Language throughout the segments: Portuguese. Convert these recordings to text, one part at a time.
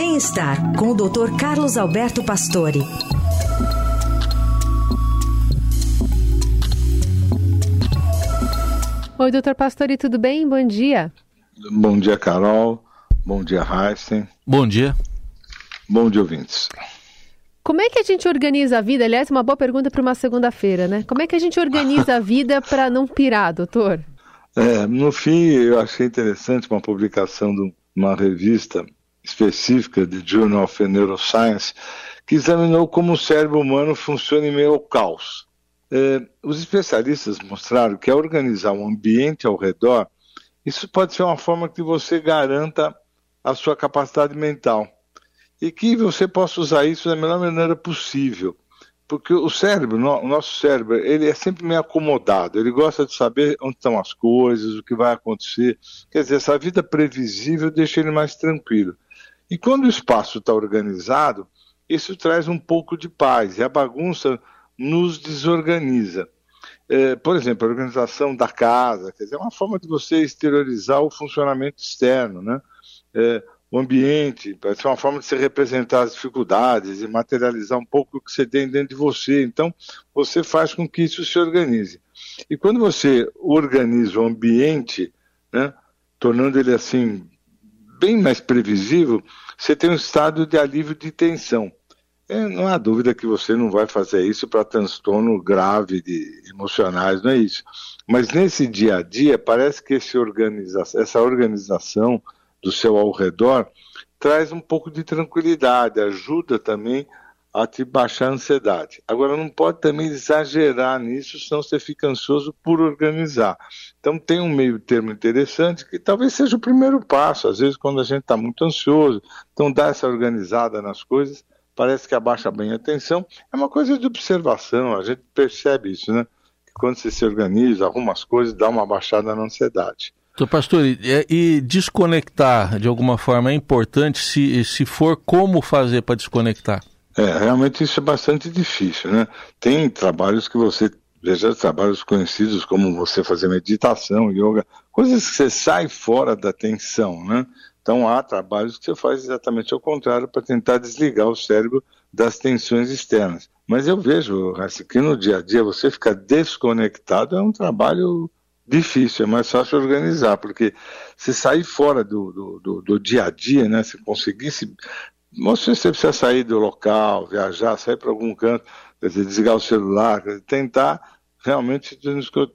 Bem-estar com o Dr. Carlos Alberto Pastore. Oi, doutor Pastore, tudo bem? Bom dia. Bom dia, Carol. Bom dia, Heisen. Bom dia. Bom dia, ouvintes. Como é que a gente organiza a vida? Aliás, uma boa pergunta para uma segunda-feira, né? Como é que a gente organiza a vida para não pirar, doutor? É, no fim, eu achei interessante uma publicação de uma revista específica de Journal of Neuroscience que examinou como o cérebro humano funciona em meio ao caos. É, os especialistas mostraram que ao organizar um ambiente ao redor, isso pode ser uma forma que você garanta a sua capacidade mental e que você possa usar isso da melhor maneira possível. Porque o cérebro, o nosso cérebro, ele é sempre meio acomodado, ele gosta de saber onde estão as coisas, o que vai acontecer. Quer dizer, essa vida previsível deixa ele mais tranquilo. E quando o espaço está organizado, isso traz um pouco de paz, e a bagunça nos desorganiza. É, por exemplo, a organização da casa, quer dizer, é uma forma de você exteriorizar o funcionamento externo, né? É, o ambiente, pode ser uma forma de você representar as dificuldades e materializar um pouco o que você tem dentro de você. Então, você faz com que isso se organize. E quando você organiza o ambiente, né, tornando ele assim bem mais previsível, você tem um estado de alívio de tensão. É, não há dúvida que você não vai fazer isso para transtorno grave de emocionais, não é isso. Mas nesse dia a dia, parece que organiza essa organização do seu ao redor traz um pouco de tranquilidade, ajuda também a te baixar a ansiedade. Agora, não pode também exagerar nisso, senão você fica ansioso por organizar. Então, tem um meio termo interessante que talvez seja o primeiro passo. Às vezes, quando a gente está muito ansioso, então dá essa organizada nas coisas, parece que abaixa bem a tensão. É uma coisa de observação, a gente percebe isso, né? Que quando você se organiza, arruma as coisas, dá uma baixada na ansiedade. Pastor, e, e, desconectar de alguma forma é importante se, se for como fazer para desconectar? É, realmente isso é bastante difícil, né? Tem trabalhos que você, veja, trabalhos conhecidos como você fazer meditação, yoga, coisas que você sai fora da tensão, né? Então há trabalhos que você faz exatamente ao contrário para tentar desligar o cérebro das tensões externas. Mas eu vejo, que no dia a dia você ficar desconectado é um trabalho difícil, é mais fácil organizar, porque se sair fora do, do, do, do dia a dia, né, se conseguisse, você precisa sair do local, viajar, sair para algum canto, dizer, desligar o celular, dizer, tentar realmente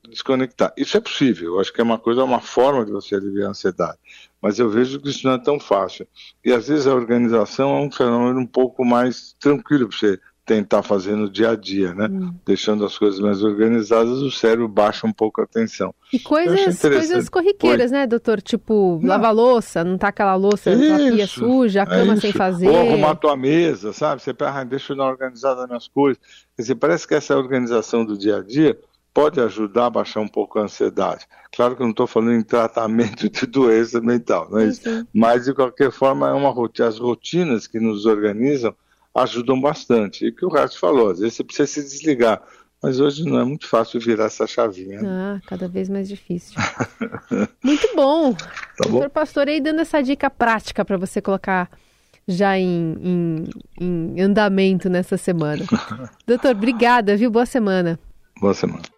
desconectar. Isso é possível, eu acho que é uma coisa, uma forma de você aliviar a ansiedade, mas eu vejo que isso não é tão fácil. E às vezes a organização é um fenômeno um pouco mais tranquilo para você tentar fazer no dia a dia, né? Hum. Deixando as coisas mais organizadas, o cérebro baixa um pouco a atenção. E coisas, coisas corriqueiras, Foi. né, doutor? Tipo, não. lavar louça, não tá aquela louça a pia suja, a cama é sem fazer. Ou arrumar tua mesa, sabe? Você ah, deixa eu dar organizada nas coisas. Quer dizer, parece que essa organização do dia a dia pode ajudar a baixar um pouco a ansiedade. Claro que eu não estou falando em tratamento de doença mental, não é isso? Uhum. Mas, de qualquer forma, é uma rotina. As rotinas que nos organizam ajudam bastante. E o que o Rato falou, às vezes você precisa se desligar. Mas hoje não é muito fácil virar essa chavinha. Ah, cada vez mais difícil. muito bom. Tá Doutor bom? Pastor, aí dando essa dica prática para você colocar já em, em, em andamento nessa semana. Doutor, obrigada, viu? Boa semana. Boa semana.